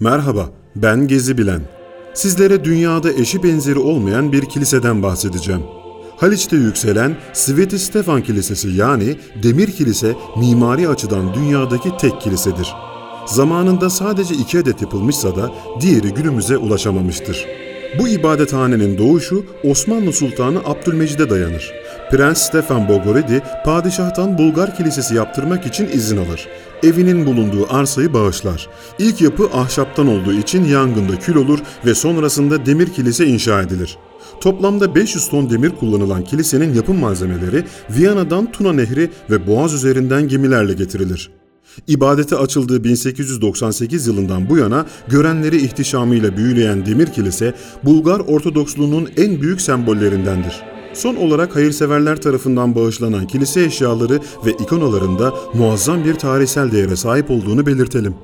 Merhaba, ben Gezi Bilen. Sizlere dünyada eşi benzeri olmayan bir kiliseden bahsedeceğim. Haliç'te yükselen Sveti Stefan Kilisesi yani Demir Kilise mimari açıdan dünyadaki tek kilisedir. Zamanında sadece iki adet yapılmışsa da diğeri günümüze ulaşamamıştır. Bu ibadethanenin doğuşu Osmanlı Sultanı Abdülmecid'e dayanır. Prens Stefan Bogoredi padişahtan Bulgar kilisesi yaptırmak için izin alır. Evinin bulunduğu arsayı bağışlar. İlk yapı ahşaptan olduğu için yangında kül olur ve sonrasında demir kilise inşa edilir. Toplamda 500 ton demir kullanılan kilisenin yapım malzemeleri Viyana'dan Tuna Nehri ve Boğaz üzerinden gemilerle getirilir. İbadete açıldığı 1898 yılından bu yana görenleri ihtişamıyla büyüleyen Demir Kilise, Bulgar Ortodoksluğunun en büyük sembollerindendir. Son olarak hayırseverler tarafından bağışlanan kilise eşyaları ve ikonalarında muazzam bir tarihsel değere sahip olduğunu belirtelim.